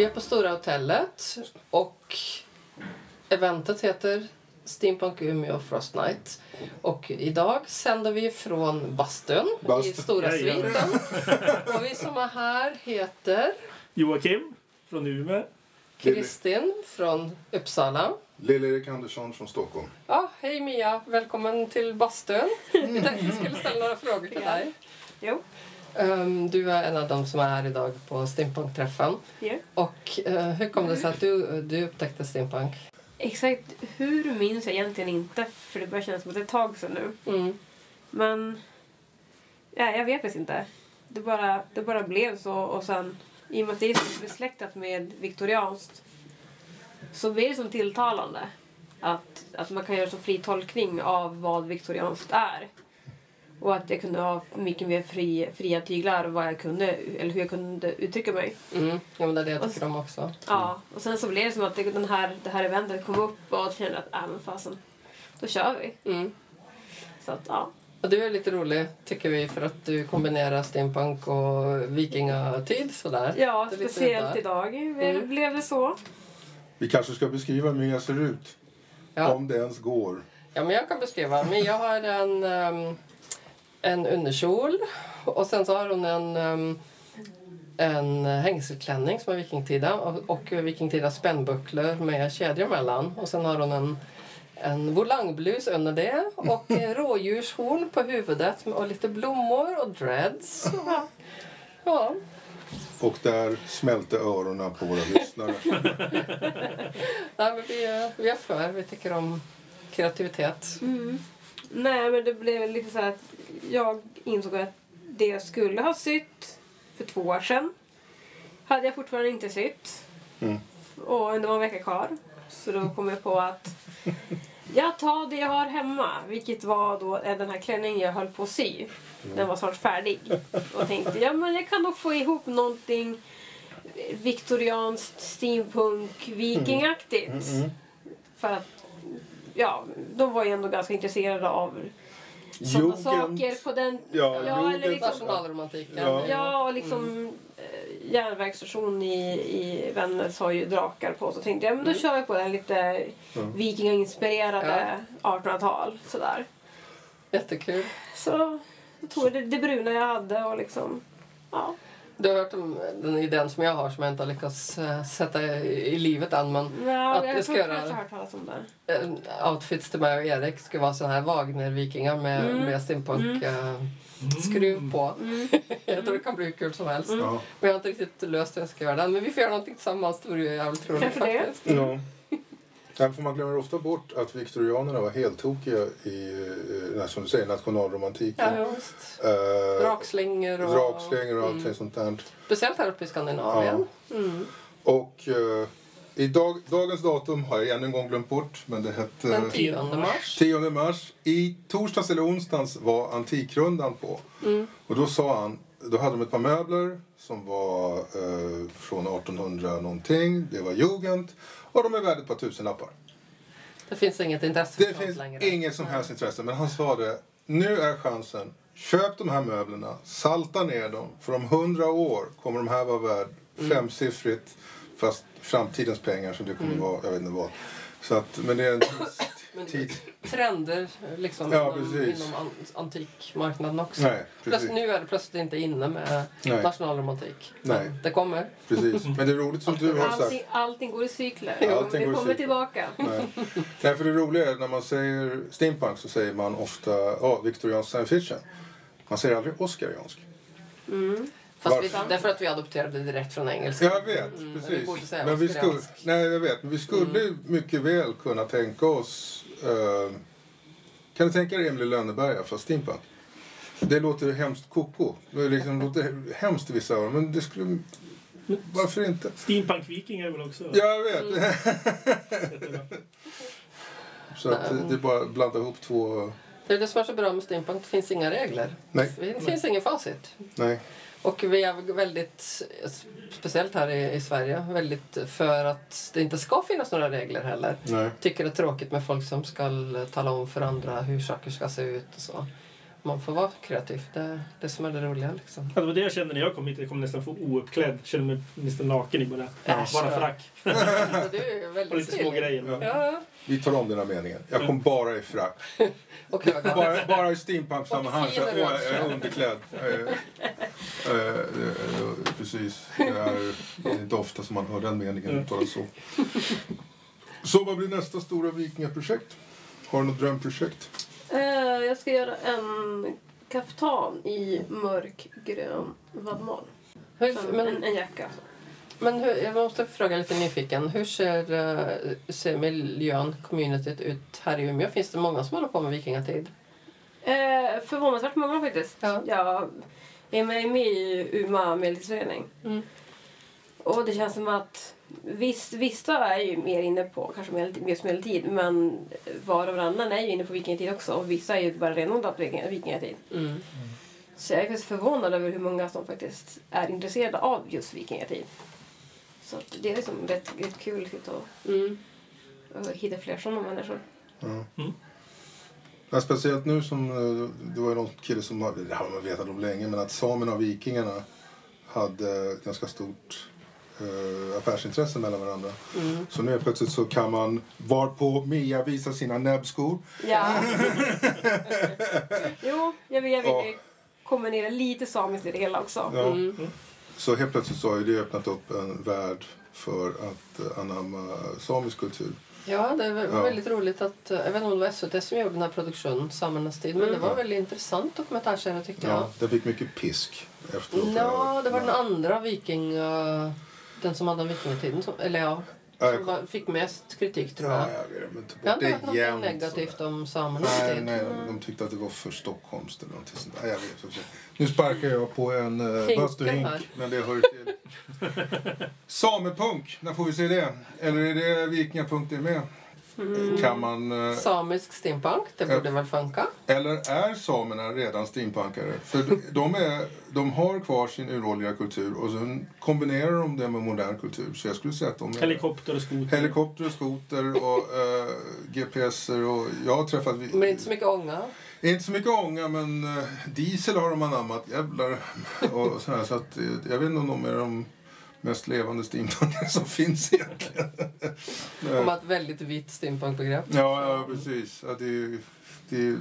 Vi är på Stora hotellet och eventet heter Steampunk Umeå Frost Night. Och idag sänder vi från bastun i Bastun. Stora sviten. Och vi som är här heter Joakim från Umeå. Kristin från Uppsala. Lill-Erik Andersson från Stockholm. Ja, hej Mia, välkommen till bastun. Vi tänkte vi skulle ställa några frågor till dig. Jo. Ehm, du är en av dem som är här idag på Steampunk-träffen. Ja. Och eh, hur kom det sig att du, du upptäckte steampunk? Exakt hur minns jag egentligen inte, för det börjar kännas som att det är ett tag sedan nu. Mm. Men ja, jag vet faktiskt inte. Det bara, det bara blev så och sen i och med att det är besläktat med viktorianskt så blir det som tilltalande att, att man kan göra så fri tolkning av vad viktorianskt är. Och att jag kunde ha mycket mer fri, fria tyglar vad jag kunde, eller hur jag kunde uttrycka mig. Mm. Ja, men det är det jag tycker om också. Ja, och sen så blev det som att det, den här, det här eventet kom upp och jag kände att äh, men fasen, då kör vi. Mm. Så att ja. Och du är lite rolig, tycker vi, för att du kombinerar steampunk och vikingatid sådär. Ja, speciellt idag Mm. blev det så. Vi kanske ska beskriva hur Mia ser ut. Ja. Om det ens går. Ja, men jag kan beskriva. Men jag har en, um, en underkjol och sen så har hon en, um, en hängselklänning som är vikingtida och, och vikingtida spännbucklor med kedjor mellan. Och sen har hon en, en volangblus under det och rådjurshorn på huvudet och lite blommor och dreads. Ja, Och där smälte öronen på våra lyssnare. Nej, men vi, är, vi är för. Vi tycker om kreativitet. Mm. Nej, men det blev lite så att jag insåg att det jag skulle ha sytt för två år sedan hade jag fortfarande inte sytt. Mm. Och det var en vecka kvar. Så då kom jag på att jag tar det jag har hemma. Vilket var då den här klänningen jag höll på att sy. Den var snart färdig. Och tänkte ja, men jag kan nog få ihop någonting viktorianskt, steampunk, vikingaktigt. För att ja, de var ju ändå ganska intresserade av sådana saker på den... Ja, Ja, eller liksom- Nationalromantiken. Ja. Ja, och liksom eh, järnvägsstation i, i Vännäs har ju drakar på. Så tänkte jag men då kör jag på den lite vikingainspirerade 1800-tal. Sådär. Jättekul. Så då tog jag det, det bruna jag hade och liksom... Ja. Du har hört om den idén som jag har som jag inte har lyckats eh, sätta i, livet än. Men Ja, Att jag ska göra- jag har hört talas om det. eh, outfits till mig och Erik ska vara såna här Wagner-vikingar med, Mm. med steampunk eh, skruv på. jag tror det kan bli hur kul som helst. Mm. Ja. Men jag har inte riktigt löst hur jag ska göra den. Men vi får göra någonting tillsammans. Det vore ju jävligt roligt Kanske det. faktiskt. Ja. Därför man glömmer ofta bort att viktorianerna var helt tokiga i, som du säger, nationalromantiken. Ja, visst. Eh, Drakslingor och... Drakslingor och allting Mm. sånt där. Speciellt här uppe i Skandinavien. Mm. Och eh, i dag, dagens datum har jag än en gång glömt bort, men det hette Den 10 mars. 10 mars. I torsdags eller onsdags var Antikrundan på. Mm. Och då sa han, då hade de ett par möbler som var eh, från 1800 någonting. Det var jugend. Och de är värda ett par tusenlappar. Det finns inget intresse för Det sånt finns längre. inget som helst intresse. Men han sa det, nu är chansen. Köp de här möblerna, salta ner dem. För om hundra år kommer de här vara värd Mm. femsiffrigt. Fast framtidens pengar så det kommer vara, jag vet inte vad. Så att, men det är en Men tid. trender liksom Ja, inom, inom an, antikmarknaden också. Nej, precis. nu är det plötsligt inte inne med Nej. nationalromantik. Nej. Men Det kommer. precis. Men det är roligt som du har sagt. Allting, allting går i cykler. Allting går i kommer cykler. tillbaka. Nej. Nej, för det roliga är när man säger steampunk så säger man ofta ja, viktoriansk science fiction. Man säger aldrig oscariansk. Fast vi, Varför? det är för att vi adopterade det direkt från engelska. Jag vet, Mm, men vi precis. borde säga Men vi skulle, nej, jag vet. Men vi skulle mycket väl kunna tänka oss... eh, kan du tänka dig Emil Lönneberga fast steampunk? Det låter hemskt koko. Det liksom låter hemskt i vissa öron. Men det skulle... Varför inte? Steampunk-viking är väl också... Ja, jag vet. Mm. Så att det är bara att blanda ihop två... Det är det som är så bra med steampunk. Det finns inga regler. Nej. Det finns ingen facit. Nej. Och vi är väldigt, speciellt här i, i Sverige, väldigt för att det inte ska finnas några regler heller. Nej. Tycker det är tråkigt med folk som ska tala om för andra hur saker ska se ut och så. Man får vara kreativ. Det, det som är det roliga liksom. Ja, det var det jag kände när jag kom hit. Jag kom nästan få ouppklädd. Kände mig nästan naken i bara, Äsch, bara frack. Och väldigt lite små grejer. Ja. Ja, Vi tar om den här meningen. Jag kom bara i frack. och ögon. Bara, bara i Åh, jag är underklädd. Eh, eh, eh, Precis. Det är det är inte ofta som man hör den meningen uttalas så. Så vad blir nästa stora vikingaprojekt? Har du något drömprojekt? Eh, jag ska göra en kaftan i mörkgrön vadmal. Hur, Som men en, en jacka. men hur, jag måste fråga lite nyfiken. Hur ser, eh, ser miljön, communityt ut här i Umeå? Finns det många som håller på med vikingatid? Eh, förvånansvärt många faktiskt. Ja. Jag är med, med i Umeå medeltidsförening. Mm. Och det känns som att viss, vissa är ju mer inne på kanske just medeltid men var och varannan är ju inne på vikingatid också och vissa är ju bara renodlat viking- vikingatid. Mm. Så jag är faktiskt förvånad över hur många som faktiskt är intresserade av just vikingatid. Så det är liksom rätt, rätt kul att Mm. hitta fler sådana människor. Ja. Mm. Ja, speciellt nu som eh, det var ju någon kille som det har man vetat om länge men att samerna och vikingarna hade ganska stort eh, affärsintresse mellan varandra. Mm. Så nu plötsligt så kan man var på Mia visa sina näbbskor. Ja. jo, jag vill, jag vill Ja. kombinera lite samiskt i det hela också. Ja. Mm. Så helt plötsligt så har ju det öppnat upp en värld för att eh, anamma samisk kultur. Ja, det var Ja. väldigt roligt att... eh, Jag vet inte om det var SVT som gjorde den här produktionen, Samernas tid, men Mm. det var väldigt intressant dokumentärserie tyckte jag. Ja, den fick mycket pisk efteråt. Ja, det var den andra viking... eh, Den som hade vikingatiden, som, eller ja, Ja, som var, fick mest kritik tror Ja, jag. glömmer inte Jag har bort inte det hört något jämt. negativt om samernas Nej, tid. nej, de tyckte att det var för stockholmskt eller någonting sånt. Nej, jag vet inte. Nu sparkar jag på en uh, Hinken bastuhink, men det hör ju till. Samepunk, när får vi se det? Eller är det vikingapunk det med? Mm. Kan man... eh, Samisk steampunk, det borde väl funka? Eller är samerna redan steampunkare? För de- de, är, de har kvar sin uråldriga kultur och sen kombinerar de det med modern kultur. Så jag skulle säga att de är... Helikopter och skoter. Helikopter och skoter och uh, GPSer och jag har träffat... Men inte så mycket ånga. Inte så mycket ånga men eh, diesel har de anammat, jävlar. Och så, här, så att, eh, jag vet inte om de är de mest levande steampunkare som finns egentligen. Om ett väldigt vitt steampunkbegrepp. Ja, ja precis. Ja, det, är- det, är-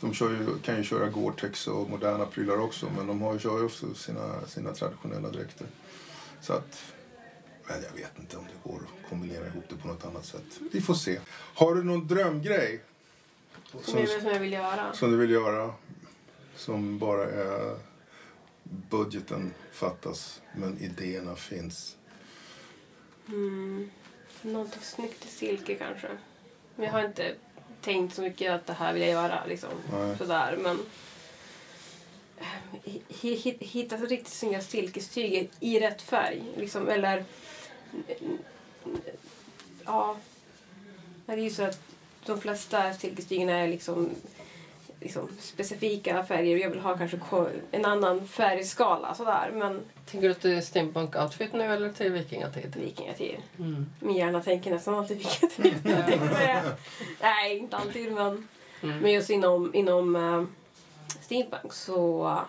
de kör ju, kan ju köra Gore-Tex och moderna prylar också men de har ju, kör ju också sina, sina traditionella dräkter. Så att, men jag vet inte om det går att kombinera ihop det på något annat sätt. Vi får se. Har du någon drömgrej? Som, Som, jag, som jag vill göra. som du vill göra? Som bara är budgeten fattas men idéerna finns. Mm. Någonting snyggt i silke kanske. Men jag har inte tänkt så mycket att det här vill jag göra. Liksom. Nej. Sådär, men... eh, hi- hi- Hitta så riktigt snygga silkestyger i rätt färg. Liksom, eller... Ja. Det är ju så att de flesta silkestygerna är liksom, liksom specifika färger. Jag vill ha kanske en annan färgskala. Sådär. Men Tänker du till steampunk-outfit nu eller till vikingatid? vikingatid. Mm. Min hjärna tänker nästan alltid vikingatid. Nej, inte alltid. Men, Mm. men just inom, inom uh, steampunk så... Uh,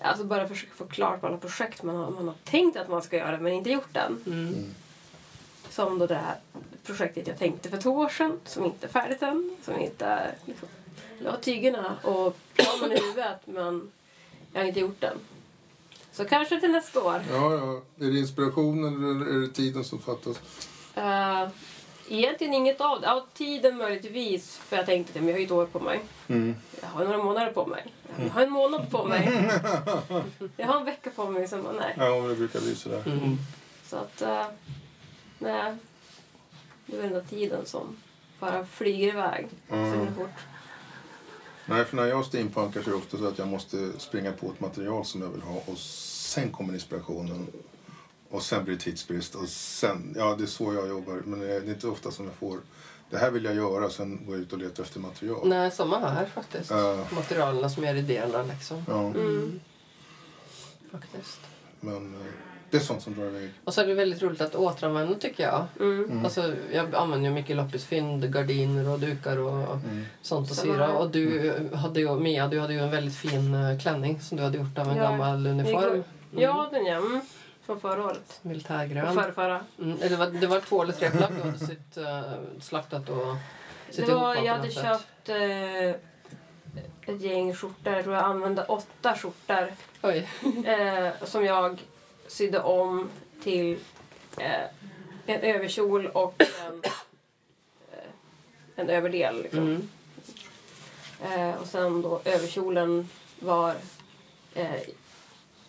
alltså bara försöka få klart på alla projekt man har, man har tänkt att man ska göra men inte gjort än. Mm. Som då det här projektet jag tänkte för två år sedan som inte är färdigt än. Som inte är... Liksom, har tygerna och planen i huvudet men jag har inte gjort den. Så kanske till nästa år. Ja, ja. Är det inspiration eller är det tiden som fattas? Uh, egentligen inget av det. Ja, tiden möjligtvis. För jag tänkte att jag har ju ett år på mig. Mm. Jag har några månader på mig. Jag har en månad på mig. Jag har en vecka på mig. Bara, nej. Ja, men det brukar bli sådär. Mm. Så att... Uh, nej. Det är den där tiden som bara flyger iväg. Så Mm. himla fort. Nej, för när jag steampunkar så är det ofta så att jag måste springa på ett material som jag vill ha och sen kommer inspirationen. Och sen blir det tidsbrist och sen, ja det är så jag jobbar. Men det är inte ofta som jag får, det här vill jag göra, sen går jag ut och letar efter material. Nej, samma här faktiskt. Ja. Materialen som ger idéerna liksom. Ja, Mm. Faktiskt. men eh, Det är sånt som drar iväg. Och så är det väldigt roligt att återanvända tycker jag. Mm. Alltså, jag använder ju mycket loppisfynd, gardiner och dukar och Mm. sånt att syra. Och du hade ju, Mia, du hade ju en väldigt fin eh, klänning som du hade gjort av en Ja, gammal uniform. igår. Ja, den ja. Mm. Från förra året. Militärgrön. förrförra. Mm, eller det, var, det var två eller tre plagg du hade sytt, eh, slaktat och sytt Det ihop var, jag hade sätt. köpt eh, ett gäng skjortor. Jag tror jag använde åtta skjortor. Oj. eh, som jag sydde om till eh, en överkjol och en, eh, en överdel. Liksom. Mm. Eh, och sen då överkjolen var... Eh,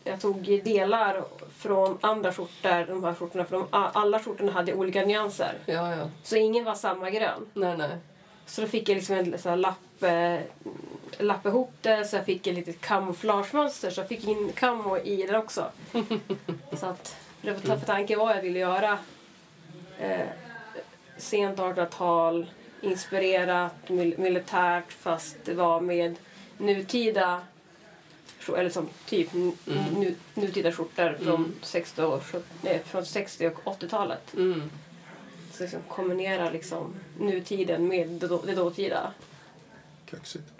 jag tog delar från andra skjortor, de här skjortorna, för de, alla skjortorna hade olika nyanser. Ja, ja. Så ingen var samma grön. Nej, nej. Så då fick jag liksom en så här lapp, eh, lappa ihop det så jag fick ett litet kamouflagemönster så jag fick in camo i det också. så att det var för tanken vad jag ville göra. Eh, sent 1800-tal, inspirerat, mil- militärt fast det var med nutida eller som typ n- nu, nutida skjortor från, 60 och, nej, från 60 och 80-talet. Mm. Så liksom kombinera liksom nutiden med det, då, det dåtida. Kaxigt.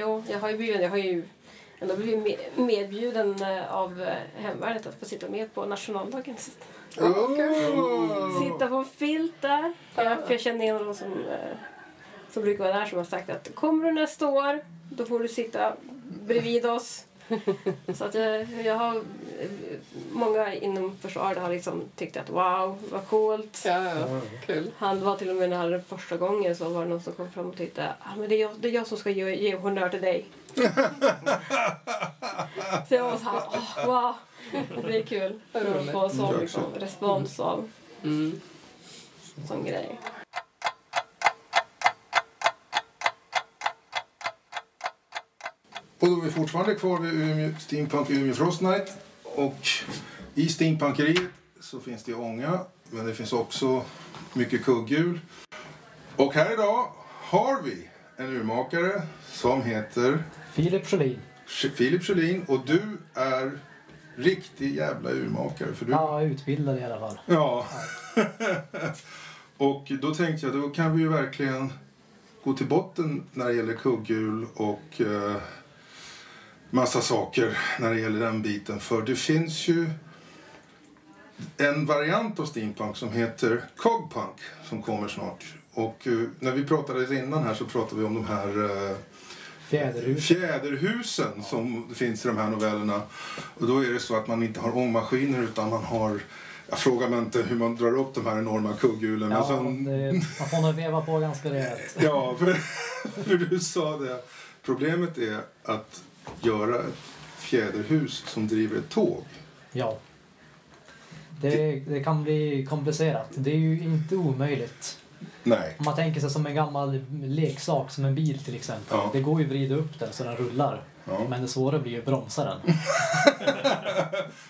Jo, jag har ju blivit, jag har ju ändå blivit med- medbjuden eh, av eh, hemvärnet att få sitta med på nationaldagen. Oh! Sitta på en filt där. Ja, för jag känner en av dem som, eh, som brukar vara där som har sagt att kommer du nästa år då får du sitta bredvid oss. Så att jag, jag har eh, många inom försvaret har liksom tyckt att wow, vad coolt. Ja, ja. Kul. Han var till och med när första gången så var det någon som kom fram och tyckte ah, men det, är jag, det är jag som ska ge, ge honnör till dig. så jag var så här, "Åh, wow, det är kul. Att få en sån liksom, respons av Mm. sån grej. Och då är vi fortfarande kvar vid Umeå, Steampunk Umeå Frost Night. Och i steampunkeriet så finns det ånga, men det finns också mycket kugghjul. Och här idag har vi en urmakare som heter Filip Sjölin. Filip Sjölin och du är riktig jävla urmakare. För du... Ja, utbildad i alla fall. Ja. och då tänkte jag, då kan vi ju verkligen gå till botten när det gäller kugghjul och eh, massa saker när det gäller den biten. För det finns ju en variant av steampunk som heter cogpunk som kommer snart. Och eh, när vi pratade innan här så pratade vi om de här eh, Fjäderhus. fjäderhusen som finns i de här novellerna. Och då är det så att man inte har ångmaskiner utan man har jag frågar mig inte hur man drar upp de här enorma kugghjulen. Ja, sen- det, man får nog veva på ganska rejält. ja för, för du sa det. Problemet är att göra ett fjäderhus som driver ett tåg. Ja. Det, det kan bli komplicerat. Det är ju inte omöjligt. Nej. Om man tänker sig som en gammal leksak, som en bil till exempel. Ja. Det går ju att vrida upp den så den rullar. Ja. Men det svåra blir ju att bromsa den.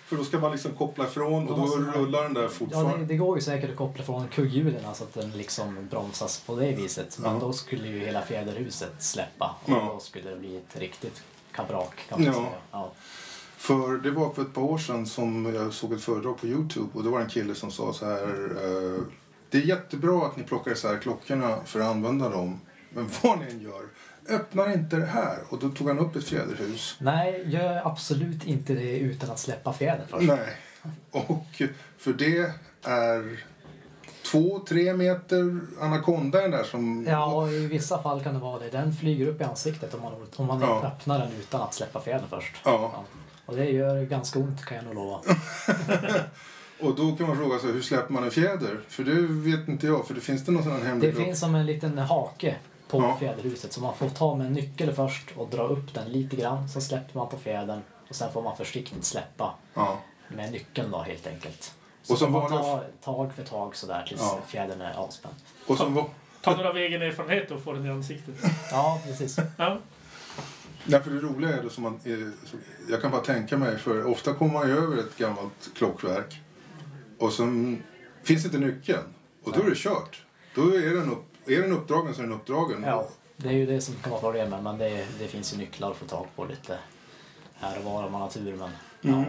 För då ska man liksom koppla ifrån och Då man- rullar den där Ja, det, fortfarande. det går ju säkert att koppla från kugghjulen så att den liksom bromsas på det viset. Men Ja. då skulle ju hela fjäderhuset släppa och då skulle det bli ett riktigt kabrak kan man Ja. säga. Ja. För det var för ett par år sedan som jag såg ett föredrag på Youtube och det var en kille som sa så här. Eh, det är jättebra att ni plockar isär klockorna för att använda dem. Men vad ni än gör, öppna inte det här. Och då tog han upp ett fjäderhus. Nej, gör absolut inte det utan att släppa fjädern först. Nej. Och för det är två, tre meter anakonda den där som... Ja, i vissa fall kan det vara det. Den flyger upp i ansiktet om man, om man Ja. öppnar den utan att släppa fjädern först. Ja. Och det gör ganska ont kan jag nog lova. Och då kan man fråga sig hur släpper man en fjäder? För det vet inte jag. För det finns det någon sån här hemlig Det finns som en liten hake på Ja. fjäderhuset så man får ta med en nyckel först och dra upp den lite grann. Så släpper man på fjädern och sen får man försiktigt släppa Ja. med nyckeln då helt enkelt. Så Och som vanliga- ta tag för tag sådär tills Ja. fjädern är avspänd. Och som var... Ta några av egen erfarenhet och få den i ansiktet. Ja, precis. Ja. Nej, för det roliga är det som man... är- Jag kan bara tänka mig, för ofta kommer man ju över ett gammalt klockverk och sen finns inte nyckeln. Och då är det kört. Då är den, upp, är den uppdragen så är den uppdragen. Ja, det är ju det som kan vara problemet men det, det finns ju nycklar att få tag på lite här och var om man har tur. Men, Mm.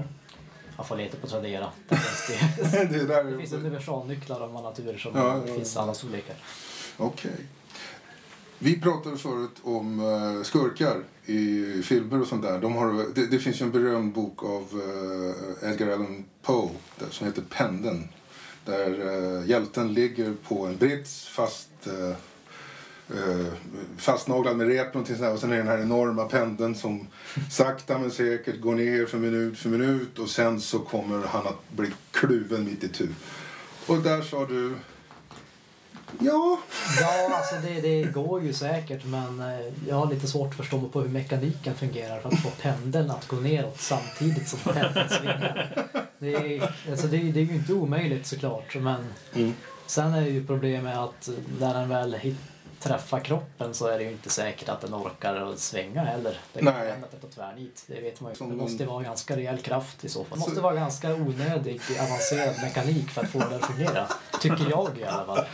Man får leta på Tradera. Där finns det, det där det finns universalnycklar av alla turer som Ja, ja, finns ja. alla storlekar. Okej. Vi pratade förut om eh, skurkar i filmer och sånt där. De har, det, det finns ju en berömd bok av eh, Edgar Allan Poe där, som heter Pendeln. Där eh, hjälten ligger på en brits fast eh, fastnaglad med rep någonting sånt där. och sen är det den här enorma pendeln som sakta men säkert går ner för minut för minut och sen så kommer han att bli kluven mitt i tu. Och där sa du Ja, Ja, alltså det, det går ju säkert men eh, jag har lite svårt att förstå mig på hur mekaniken fungerar för att få pendeln att gå neråt samtidigt som pendeln svingar. Det är, alltså det, det är ju inte omöjligt såklart men Mm. sen är ju problemet att när den väl hit, träffar kroppen så är det ju inte säkert att den orkar svänga heller. Det kan hända att det tar tvärnit, det vet man ju. Som Det måste vara ganska rejäl kraft i så fall. Det Så- måste vara ganska onödig avancerad mekanik för att få det att fungera. Tycker jag i alla fall.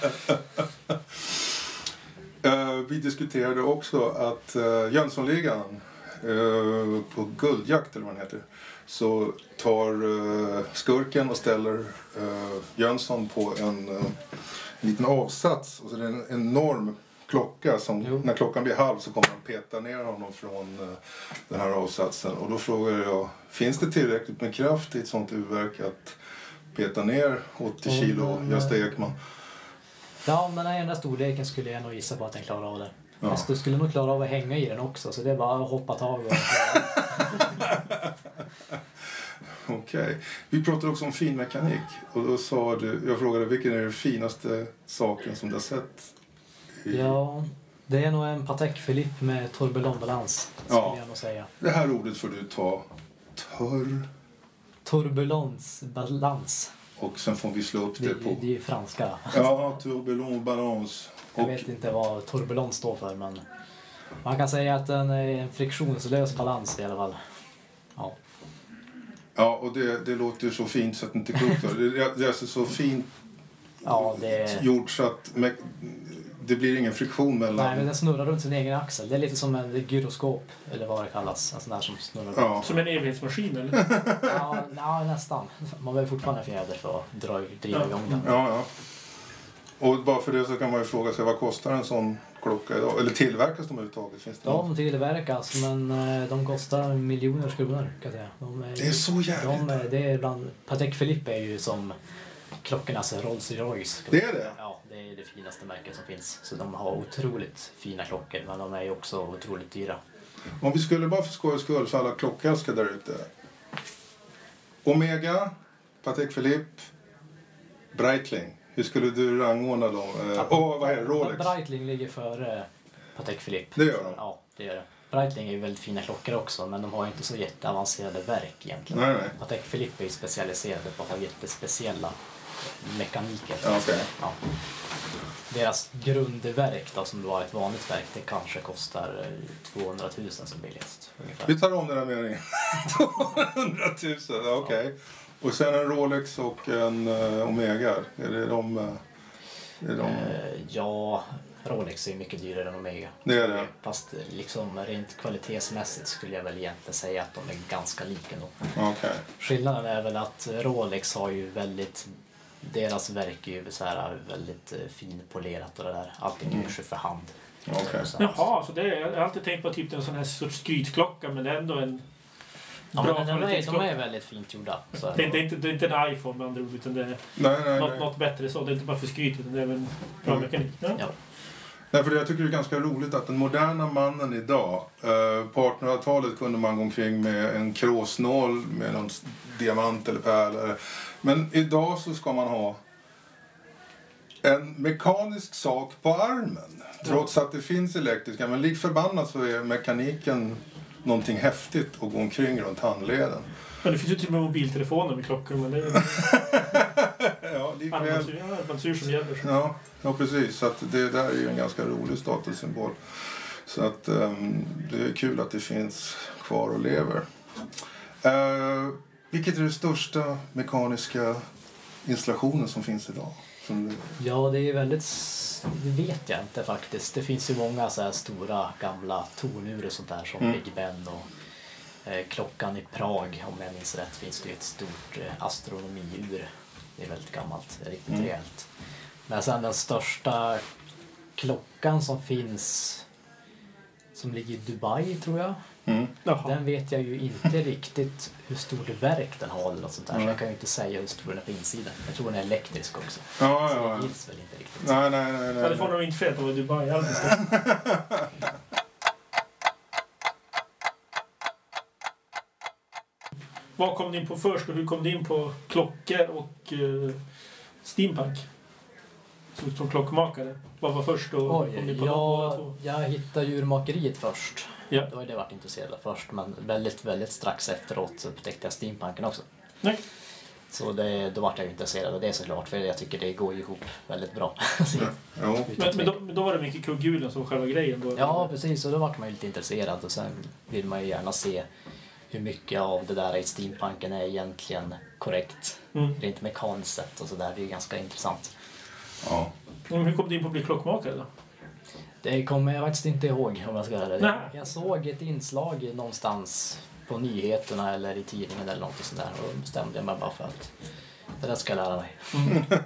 Eh, vi diskuterade också att uh, Jönssonligan eh, på Guldjakt eller vad den heter så tar eh, skurken och ställer uh, Jönsson på en, en liten avsats och så är det en enorm klocka som Jo. när klockan blir halv så kommer han peta ner honom från eh, den här avsatsen och då frågade jag finns det tillräckligt med kraft i ett sånt urverk att peta ner 80 Om, kilo eh, Gösta Ekman? Ja, om den är i den där storleken skulle jag nog gissa på att den klarar av det. Ja. Fast du skulle nog klara av att hänga i den också, så det är bara att hoppa tag och... Okej. Vi pratade också om finmekanik. Och då sa du, jag frågade vilken är den finaste saken som du har sett? Ja, det är nog en Patek Philippe med turbulentbalans, skulle Ja. jag nog säga. Det här ordet får du ta. Törr. Turbulensbalans. Och sen får vi slå upp Det, det på... det är franska. Ja, turbulent balans. Jag Och, vet inte vad turbulens står för, men man kan säga att den är en friktionslös balans i alla fall. Ja. ja, och det, det låter så fint så att det inte är klokt. Det, är alltså så fint Ja, det... gjort så att det blir ingen friktion mellan... Nej, men den snurrar runt sin egen axel. Det är lite som en gyroskop, eller vad det kallas. En sån där som snurrar runt. Ja. Som en evighetsmaskin eller? Ja, ja, nästan. Man behöver fortfarande en fjäder för att dra, driva Ja. igång den. Ja, ja. Och bara för det så kan man ju fråga sig vad kostar en sån klocka idag? Eller tillverkas de överhuvudtaget? Finns det? De tillverkas, men eh, de kostar miljoner kronor. Kan jag säga. De är, Det är så jävligt. de är, det är bland, Patek Philippe är ju som klockornas Rolls Royce. Det är det? Ja, det är det finaste märket som finns. Så de har otroligt fina klockor, men de är ju också otroligt dyra. Om vi skulle bara för skojs skull, för alla klockälskare där ute. Omega, Patek Philippe, Breitling. Hur skulle du rangordna dem? Eh, och vad är det? Rolex? Breitling ligger före Patek Philippe. Det gör de? Ja, det gör det. Breitling är ju väldigt fina klockor också, men de har ju inte så jätteavancerade verk egentligen. Nej, nej. Patek Philippe är ju specialiserade på att ha jättespeciella mekaniker. Ja, okej. Ja. Deras grundverk då, som var ett vanligt verk, det kanske kostar eh, 200 000 som billigast. Ungefär. Vi tar om den här meningen. 200 000, ja, okej. Och sen en Rolex och en eh, Omega. Är det de... eh, är de... Eh, ja, Rolex är mycket dyrare än Omega. Det är det. Fast eh, liksom rent kvalitetsmässigt skulle jag väl egentligen säga att de är ganska lika. Okej. Skillnaden är väl att Rolex har ju väldigt deras verk är ju så här väldigt eh, finpolerat och det där. Allting Mm. görs ju för hand. Så- Jaha, så det är, jag har alltid tänkt på typ en sån här sorts skrytklocka men det är ändå en Ja, bra men de, är, de är väldigt fint gjorda. Så är Det, det. det, är inte, det är inte en iPhone med andra ord utan det är Nej, nej, något, nej. något bättre så. Det är inte bara för skryt utan det är även bra Mm. mekanik. Ja. Ja. Nej, för jag tycker det är ganska roligt att den moderna mannen idag, eh, på 1800-talet kunde man gå omkring med en kråsnål med någon diamant eller pärla. Men idag så ska man ha en mekanisk sak på armen. Trots att det finns elektriska. Men lik förbannat så är mekaniken någonting häftigt att gå omkring runt handleden. Men det finns ju till och med mobiltelefoner med klockor men det är Ja, likväl. armbandsur som gäller. Ja, ja precis. Så det där är ju en ganska rolig statussymbol. Så att ehm, det är kul att det finns kvar och lever. Uh, vilket är den största mekaniska installationen som finns idag? Som du- Ja, det är väldigt... Det vet jag inte faktiskt. Det finns ju många så här stora gamla tornurer och sånt där som Mm. Big Ben och eh, klockan i Prag, om jag minns rätt, finns det ju ett stort eh, astronomiur. Det är väldigt gammalt, det är riktigt Mm. rejält. Men sen den största klockan som finns, som ligger i Dubai tror jag. Mm. Den vet jag ju inte riktigt hur stort verk den har eller något sånt där. Så Nej. jag kan ju inte säga hur stor den är på insidan. Jag tror den är elektrisk också. Ja, Så ja, det gills väl inte riktigt. Nej, nej, nej. nej. Kalifornien var inte fel, det var Dubai. Alldeles Vad kom ni in på först och hur kom ni in på klockor och eh, steampunk? Så, som klockmakare. Vad var först och kom Oj, ni på båda jag, jag hittade ju urmakeriet först. Ja. Ju det jag varit intresserad av först, men väldigt, väldigt strax efteråt så upptäckte jag steampunken också. Nej. Så det, då vart jag intresserad av det såklart, för jag tycker det går ihop väldigt bra. Ja, Men, men, då, men då var det mycket kugghjulen som själva grejen? Då, Ja, precis. Och då vart man ju lite intresserad och sen vill man ju gärna se hur mycket av det där i steampunken är egentligen korrekt. Mm. Rent mekaniskt sett och sådär. Det är ju ganska intressant. Ja. Men hur kom du in på att bli klockmakare då? Det kommer jag faktiskt inte ihåg om jag ska vara. Nej. Jag såg ett inslag någonstans på nyheterna eller i tidningen eller något sånt där och då bestämde jag mig bara för att det där ska jag lära mig. Mm.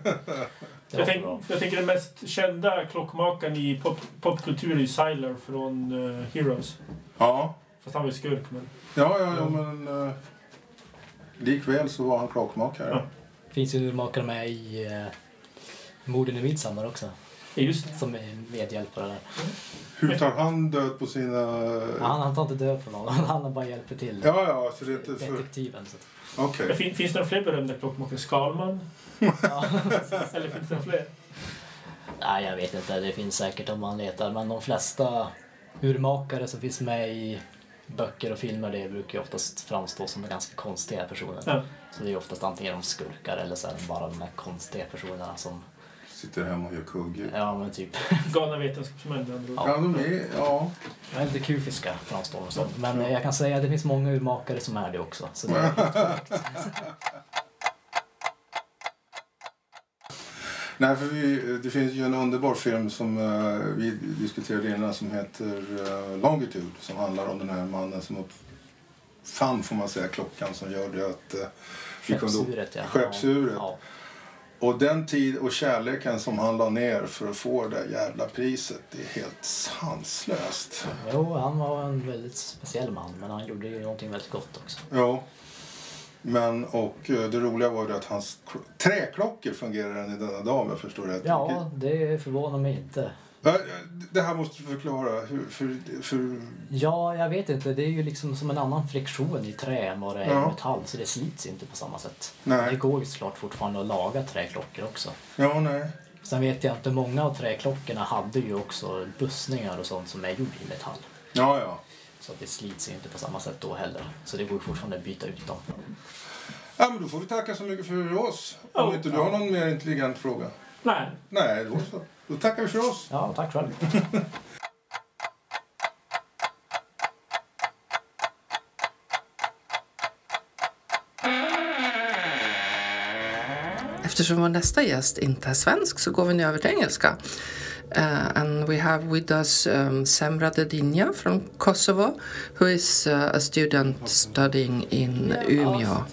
Det Jag, tänk, jag tänker den mest kända klockmakaren i pop, popkultur är ju Sylar från eh, Heroes. Ja, Fast han var ju skurk. Men... ja, ja, ja men uh, likväl så var han klockmakare. Ja. finns ju urmakare med i uh, Morden i Midsommar också. Ja, just det. Som är medhjälpare där. Hur tar han död på sina... Han, han tar inte död på någon, han bara hjälper till. Ja, ja, så det är inte för... Detektiven. Så. Men fin, finns det några fler berömda klockmakare? Skalman? Ja. Eller finns det några fler? Nej, jag vet inte. Det finns säkert om man letar. Men de flesta urmakare som finns med i böcker och filmer det brukar ju oftast framstå som ganska konstiga personer. Ja. Så det är oftast antingen de skurkar eller så är det bara de här konstiga personerna som, Sitter hemma och gör kugghjul. ja men typ, Galna vetenskapsmän ord. Ja, de är... Ja. ja, lite kufiska framstår de som. Men jag kan säga att det finns många urmakare som är det också. Så det är. Nej, för vi, det finns ju en underbar film som eh, vi diskuterade innan som heter uh, Longitude som handlar om den här mannen som uppfann, får man säga, klockan som gjorde att uh, vi kunde... Skeppsuret ja. Skeppsuret. Ja. Och den tid och kärleken som han la ner för att få det jävla priset, det är helt sanslöst. Jo, han var en väldigt speciell man men han gjorde ju någonting väldigt gott också. Ja. Men, och eh, det roliga var ju att hans kl- träklockor fungerar än i denna dag om jag förstår rätt. Ja, det förvånar mig inte. Ja, Det här måste du förklara. Hur, för, för, Ja, jag vet inte. Det är ju liksom som en annan friktion i trä än vad det är i Ja. metall, så det slits inte på samma sätt. nej. Det går ju såklart fortfarande att laga träklockor också. Ja, nej. Sen vet jag inte, många av träklockorna hade ju också bussningar och sånt som är gjort i metall. Ja, ja. Så att det slits ju inte på samma sätt då heller. Så det går ju fortfarande att byta ut dem. Ja, men då får vi tacka så mycket för oss. Om Ja. inte du har någon mer intelligent fråga. Nej. Nej, då så. Då tackar vi för oss. Ja, tack själv. Eftersom vår nästa gäst inte är svensk så går vi nu över till engelska. Uh, and we have with us um, Semra Dedinja from Kosovo, who is uh, a student studying in Umeå.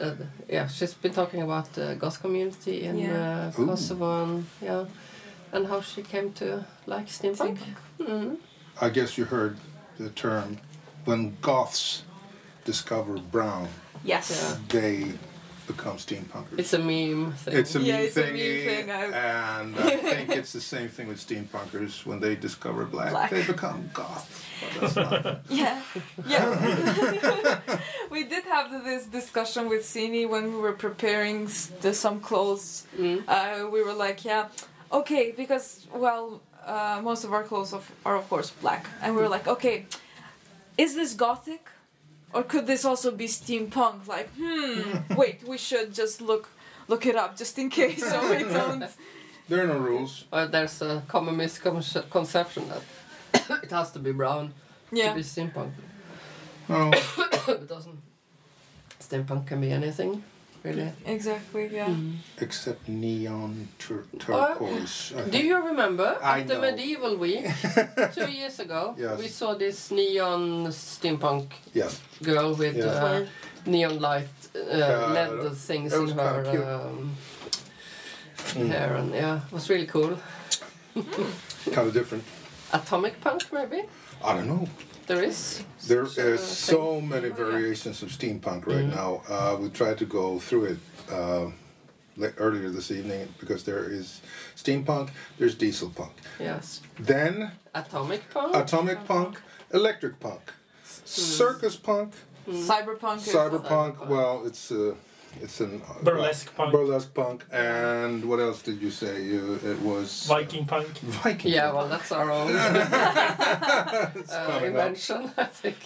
Asked uh, Sam about, yeah, she's been talking about the goth community in Yeah. uh, Kosovo and yeah, and how she came to like steampunk. Mm. I guess you heard the term when goths discover brown, Yes. Yeah. they become steampunkers. It's a meme thing. It's a Yeah, meme it's a meme thing, I- and I think it's the same thing with steampunkers. When they discover black, Black. they become goth. Not. Yeah, yeah. we did have this discussion with Sini when we were preparing the, some clothes. Mm. Uh, we were like, yeah, okay, because well, uh, most of our clothes are of course black, and we were like, okay, is this gothic, or could this also be steampunk? Like, hmm, wait, we should just look look it up just in case, so we don't. There are no rules. Or there's a common misconception that it has to be brown to Yeah, be steampunk. No. it doesn't. Steampunk can be anything. Really. Exactly. Yeah. Except neon tur- turquoise. I Do you remember I at the know. medieval week two years ago? Yes. We saw this neon steampunk Yes. girl with Yes. uh, neon light uh, Yeah, LED things in her um, Mm. hair, and yeah, it was really cool. Kind of different. Atomic punk, maybe I don't know. There is. There such a is thing. so many yeah. variations of steampunk right Mhm. now. Uh, we tried to go through it uh, like earlier this evening because there is steampunk, there's diesel punk, Yes, then atomic punk. atomic punk, electric punk, circus punk, Cyberpunk. cyberpunk. Cyberpunk. Well, it's uh, it's an uh, Burlesque punk. burlesque punk, and what else did you say? You it was Viking punk. Viking. yeah, well, that's our own it's uh, coming up. invention. I think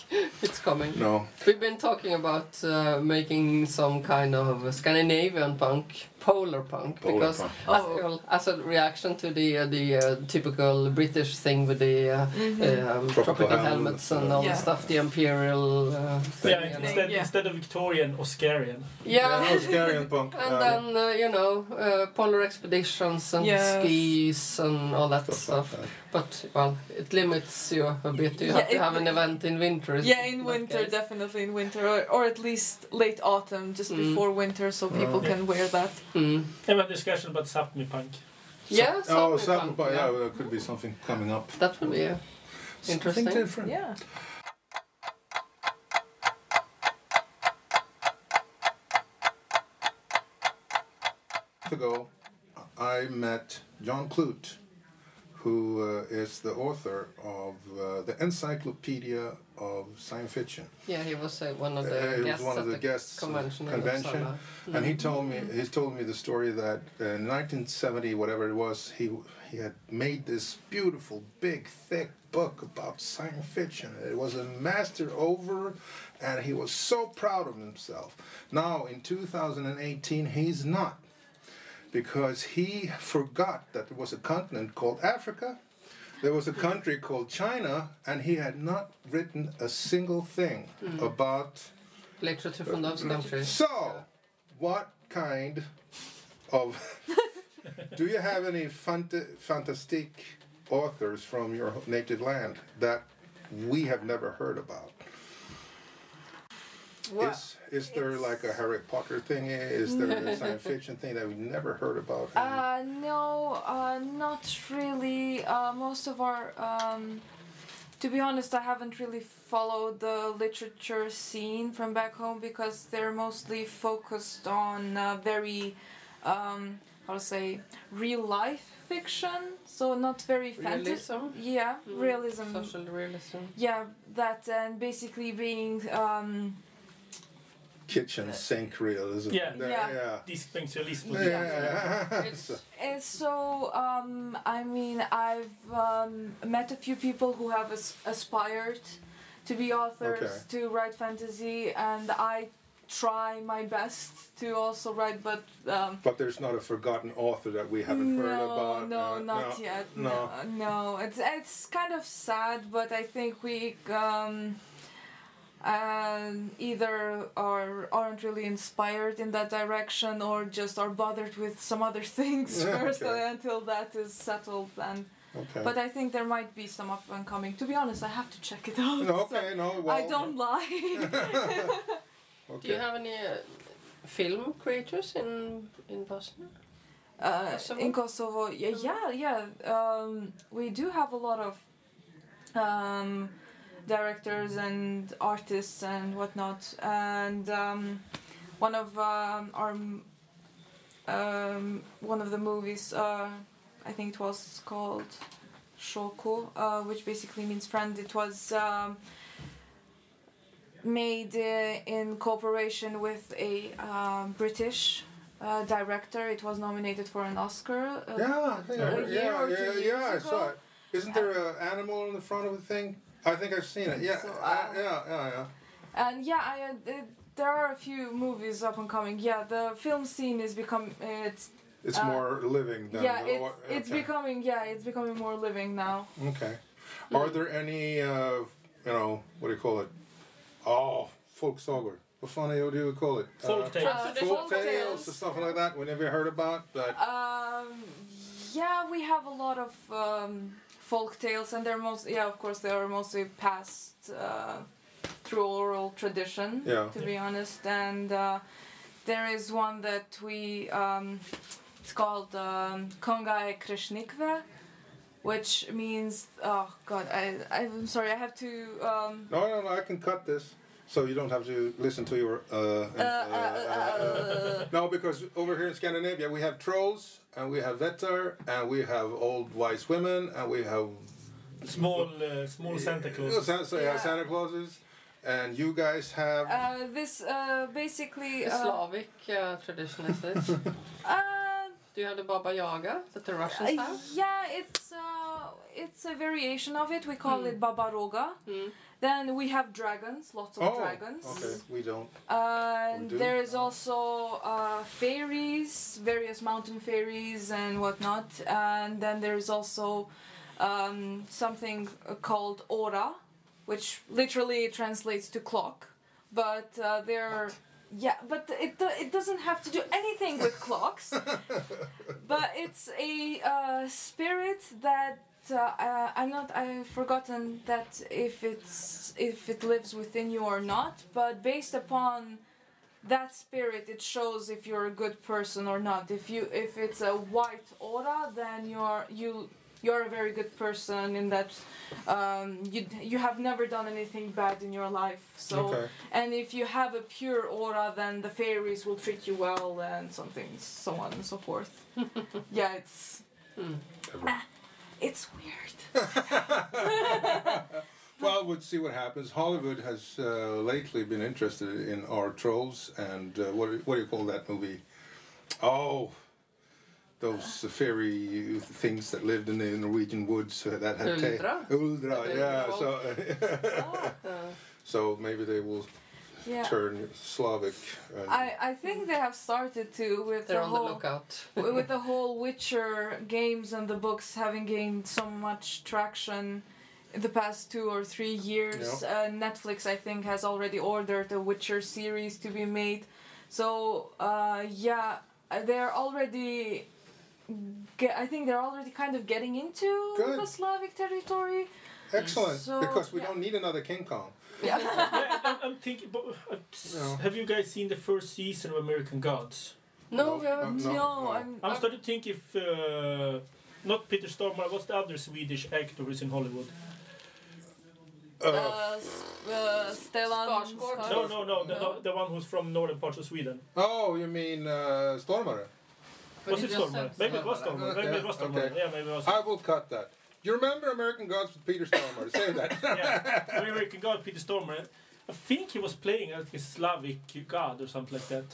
it's coming. No, We've been talking about uh, making some kind of Scandinavian punk, polar punk, Polar because punk. As, Oh. well, as a reaction to the uh, the uh, typical British thing with the uh, um, Tropical tropical, helmets, helmets and all Yeah. the stuff, the imperial uh, thing. Yeah, you know. instead, Yeah. instead of Victorian, Oscarian. yeah. yeah, Oscarian punk. And um, then uh, you know uh, polar expeditions and Yes. skis and all that stuff stuff. like that. But well, it limits you a bit. You Yeah, have to it- have an event in winter. Yeah, in winter, case. definitely in winter, or, or at least late autumn, just Mm. before winter, so people Mm. can wear that. Mm. And a discussion about Sápmi punk. Yeah, Oh, something something, fun, yeah, there could be something coming up. That would be uh, Something Interesting. different. Yeah. ago, I met John Clute, who uh, is the author of uh, the Encyclopedia of Science Fiction. Yeah, he was uh, one of Uh, the he was guests one of at the guests convention. convention. And he Mm. told me he's told me the story that uh, in 1970, whatever it was, he he had made this beautiful, big, thick book about science fiction. It was a master over, and he was so proud of himself. Now in 2018, he's not, because he forgot that there was a continent called Africa. There was a country called China, and he had not written a single thing mm-hmm. about Literature from those uh, countries. so, what kind of do you have any fant- fantastic authors from your native land that we have never heard about? Well, is is there it's- like a Harry Potter thing? Is there a science fiction thing that we never heard about? Uh, no, uh, not really. Uh, most of our, um, to be honest, I haven't really followed the literature scene from back home because they're mostly focused on uh, very, um, how to say, real life fiction. So not very fantasy. realism. Yeah, Mm, realism. Social realism. Yeah, that and basically being. Um, Kitchen sink realism. Yeah. There- Yeah. yeah. Diskbänksrealism. Yeah. It's, And so, um, I mean, I've um, met a few people who have as- aspired to be authors, Okay. to write fantasy, and I try my best to also write, but um, But there's not a forgotten author that we haven't heard no, about. no, uh, not yet. no. No, no. It's it's kind of sad, but I think we um, um, either are aren't really inspired in that direction, or just are bothered with some other things Yeah, first okay. until that is settled. And Okay. but I think there might be some up and coming. To be honest, I have to check it out. no, so okay, no, well. I don't lie. okay. Do you have any uh, film creators in in Bosnia? Uh, Kosovo? in Kosovo, yeah, yeah, yeah. Um, we do have a lot of um, directors and artists and whatnot. And um, one of um, our um, one of the movies, uh, I think it was called Shoko, uh, which basically means friend. It was. Um, made uh, in cooperation with a um, British uh, director. It was nominated for an Oscar. Uh, Yeah, I think I a heard- year yeah, yeah, yeah, years I saw it. Isn't there an animal on the front of the thing? I think I've seen it. Yeah, So, uh, yeah, yeah, yeah. And yeah, I, uh, there are a few movies up and coming. Yeah, the film scene is become it's It's uh, more living than. yeah the- it's what- it's becoming yeah it's becoming more living now. Okay. Are there any, uh, you know, what do you call it? Oh, folk folksager. what funny, what do you call it? Folk Uh, tales. Uh, folk folk tales tales. or something like that. We never heard about, but Um, yeah, we have a lot of um, folk tales, and they're most yeah, of course, they are mostly passed uh, through oral tradition. Yeah. To be honest, and uh, there is one that we um, it's called um, Kongai Krishnikve, which means oh god, I I'm sorry, I have to. Um, no, no, no, I can cut this. So you don't have to listen to your. Uh, uh, uh, uh, no, because over here in Scandinavia we have trolls and we have vetter and we have old wise women and we have Small, uh, small Santa Yeah, Claus. Santa, so, yeah, Yeah. Santa Clauses, and you guys have. uh, this uh, basically. Uh, Slavic uh, tradition is it? uh, Do you have the Baba Yaga that the Russians Uh, have? yeah, it's uh, it's a variation of it. We call Hmm. it Babaroga. Mm. Then we have dragons, lots of oh, dragons. okay. We don't. Uh, We do? there is also uh, fairies, various mountain fairies and whatnot. And then there is also um, something called Ora, which literally translates to clock. But uh, they're yeah, but it it doesn't have to do anything with clocks. but it's a uh, spirit that uh, uh, I'm not. I've forgotten that if it's if it lives within you or not. But based upon that spirit, it shows if you're a good person or not. If you if it's a white aura, then you're you you're a very good person in that um, you you have never done anything bad in your life. So Okay. and if you have a pure aura, then the fairies will treat you well and something, so on and so forth. yeah, it's it's weird. Well, we'll see what happens. Hollywood has uh, lately been interested in our trolls and uh, what, do- what do you call that movie? Oh, those fairy things that lived in the Norwegian woods uh, that had Uldra? Uldra, yeah. So, so maybe they will Yeah. turn Slavic. And, I, I think they have started to with they're the on the whole lookout. with the whole Witcher games and the books having gained so much traction in the past two or three years. Yeah. Uh, Netflix, I think, has already ordered a Witcher series to be made. So uh, yeah, uh, they're already. Get, I think they're already kind of getting into Good. the Slavic territory. Excellent, So, because we yeah. don't need another King Kong. Yeah. yeah, I'm, I'm thinking. But, uh, No. Have you guys seen the first season of American Gods? No, we haven't. no, no, no. I'm. I'm starting to think if uh, not Peter Stormare, what's the other Swedish actor who's in Hollywood? Uh, uh, uh, Stellan Skarsgård. Skarsgård. No, no, no, the, No. the one who's from northern parts of Sweden. oh, you mean uh, Stormare? But was it Stormare? Maybe it was Stormare. Stormare. Maybe it was Stormare. Yeah, maybe it was. I will cut that. You remember American Gods with Peter Stormare? Say that. yeah, American God, Peter Stormare. I think he was playing like a Slavic god or something like that.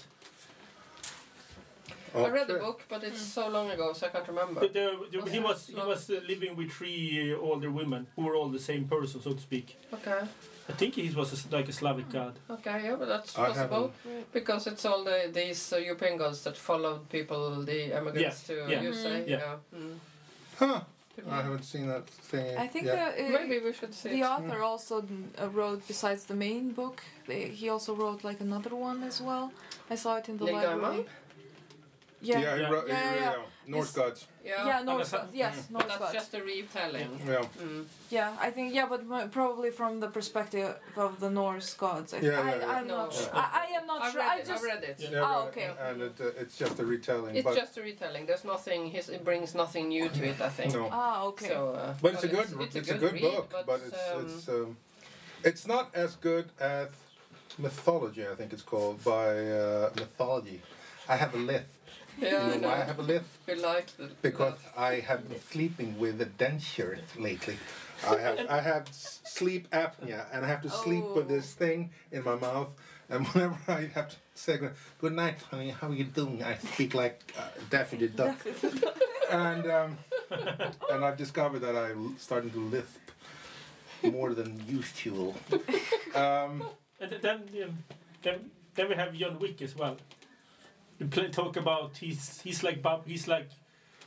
I read the book, but it's so long ago, so I can't remember. The, the, the- Was he was he was uh, living with three uh, older women who were all the same person, so to speak. Okay, I think he was a s like a Slavic god. okay, yeah, but that's I possible because it's all the these uh, European gods that followed people, the immigrants Yeah, to yeah, you say, yeah. Mm. Huh. I haven't seen that thing. I think yet. the, uh, Maybe we should see. the it. author also uh, wrote besides the main book. They, he also wrote like another one as well. I saw it in the Neil library. Yeah, yeah, he Yeah. wrote- Yeah, yeah, yeah, Norse It's- gods. Yeah, yeah, Norse gods. Yes, mm. Norse that's gods. just a retelling. Yeah. Mm. Yeah, I think yeah, but probably from the perspective of the Norse gods. I, Yeah, yeah, I, yeah. I'm No. not sure. Yeah. I, I am not I sure. read I it. just I read it. Yeah. Yeah, Oh, okay. And it, uh, it's just a retelling. It's but just a retelling. There's nothing. His, it brings nothing new to it. I think. no. ah okay. So, uh, But it's a good, it's, a a good read, book, but, it's um, it's um, it's not as good as mythology. I think it's called by uh, mythology. I have a lisp. Yeah, you I know why I have a lisp? We like the, Because I have been sleeping with a denture lately. I have I have sleep apnea, and I have to sleep with this thing in my mouth. And whenever I have to say good- good night, honey, how are you doing? I speak like uh, Daffy the Duck, and um, and I've discovered that I'm starting to lisp more than usual. Um, And then, um, then, then we have John Wick as well. They play, talk about he's he's like Bab, he's like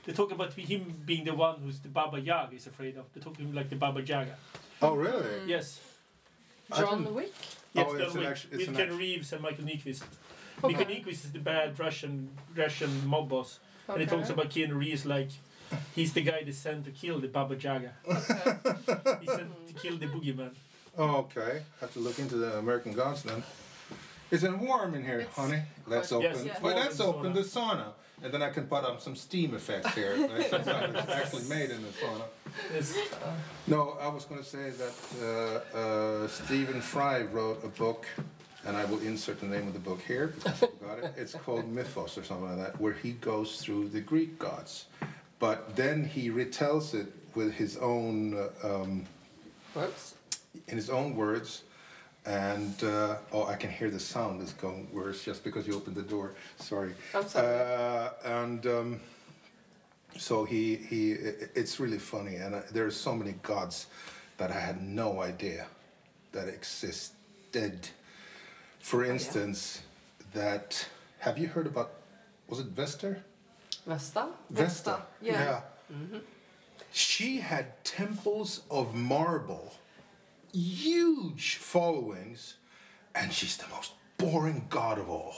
they talk about him being the one who's the Baba Yaga is afraid of. They talk him like the Baba Yaga. oh, really? Mm. Yes. John didn't- Wick. Yes, Oh, John it's an Wick action- it's with an Ken action. Reeves and Michael Nyqvist. Okay. Michael Nyqvist is the bad Russian Russian mob boss, and he talks about Keanu Reeves like he's the guy they sent to kill the Baba Yaga. he sent to kill the boogeyman. Oh, okay. Have to look into the American Gods then. Is it warm in here, It's honey? Let's quite- open. Yes, Well, yeah. let's open the sauna, and then I can put on some steam effects here. It's actually made in the sauna. Yes. No, I was going to say that uh, uh, Stephen Fry wrote a book, and I will insert the name of the book here because I forgot it. It's called Mythos or something like that, where he goes through the Greek gods, but then he retells it with his own, uh, um, Works. in his own words. And uh, oh, I can hear the sound is going worse just because you opened the door. Sorry. I'm sorry. Uh, and um, so he he it's really funny and uh, there are so many gods that i had no idea that existed for instance that have you heard about was it vester Vesta. vesta yeah. Mm-hmm. she had temples of marble huge followings and she's the most boring god of all.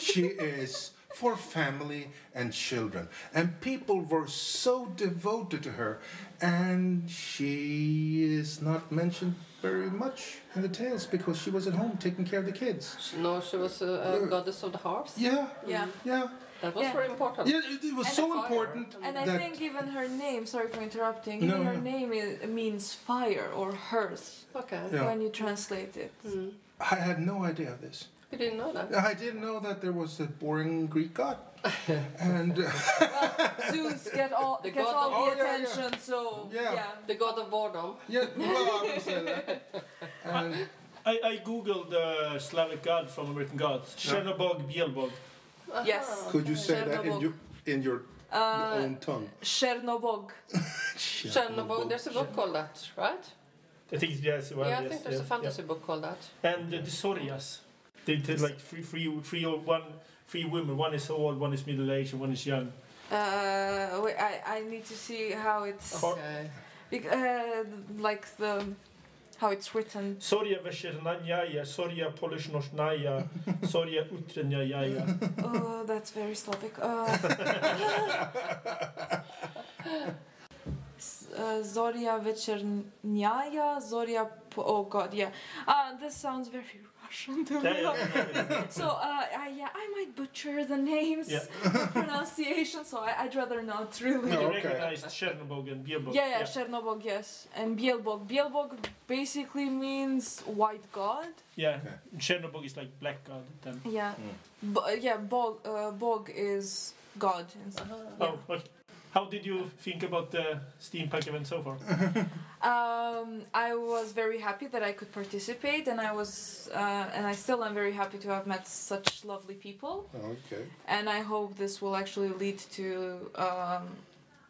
She is for family and children. And people were so devoted to her and she is not mentioned very much in the tales because she was at home taking care of the kids. No, she was a, a uh, goddess of the hearth. yeah. Yeah. yeah That was Yeah. very important. yeah it, it was And so fire. important And I that think even her name, sorry for interrupting, No, even her no. name is, means fire or hearth Okay. Yeah. when you translate it. Mm. i had no idea of this You didn't know that? I didn't know that there was a boring Greek god. and uh, Zeus get all The gets god all of- the Oh, yeah, yeah. attention, so Yeah. yeah. The god of boredom. yeah, well, I would say that. And I, I googled the Slavic god from American Gods, Chernobog Bielbog. Yes. could you say that in Chernobog. your in your Uh, own tongue? Chernobog. Chernobyl. There's a book called that, right? I think yes, well, yeah, I yes, think there's a yeah, fantasy book called that. yeah. And uh, the Sorias. They did like three, three, three, or one, three women. One is old, one is middle aged, and one is young. Uh, wait, I, I need to see how it's Okay. bec- uh, like the how it's written. Soria Veshernanyaya, Soria Polishnoshnaya, Soria Utrenyaya. Oh, that's very Slavic. Uh, uh, Zoria Večernjaya, Zoria. Po- oh God, yeah. Uh, this sounds very Russian to. Yeah, yeah, yeah, yeah. So, uh, I, yeah, I might butcher the names, Yeah. the pronunciation. So I, I'd rather not really. You No, okay. recognized Chernobog and Bielbog. Yeah, yeah, Chernobog, yes, and Bielbog. Bielbog basically means white god. Yeah, Okay. Chernobog is like black god. Then. Yeah, Mm. B- yeah, bog. Uh, bog is god. in- Oh, okay. How did you think about the steampunk event so far? Um, I was very happy that I could participate, and I was, uh, and I still am very happy to have met such lovely people. Okay. And I hope this will actually lead to um,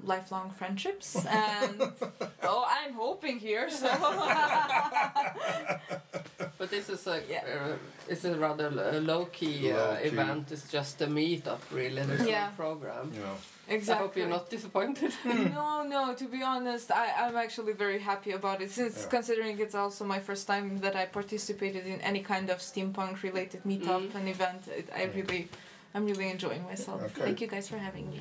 lifelong friendships. And oh, I'm hoping here. So But this is a Yeah. uh, it's a rather low key uh, Low-key. event. It's just a meetup, really. There's Yeah. no program. Yeah. I exactly. hope you're not disappointed. no, no. To be honest, I, I'm actually very happy about it. Since Yeah. considering it's also my first time that I participated in any kind of steampunk related meetup Mm. and event, it, I really, I'm really enjoying myself. Okay. Thank you guys for having me.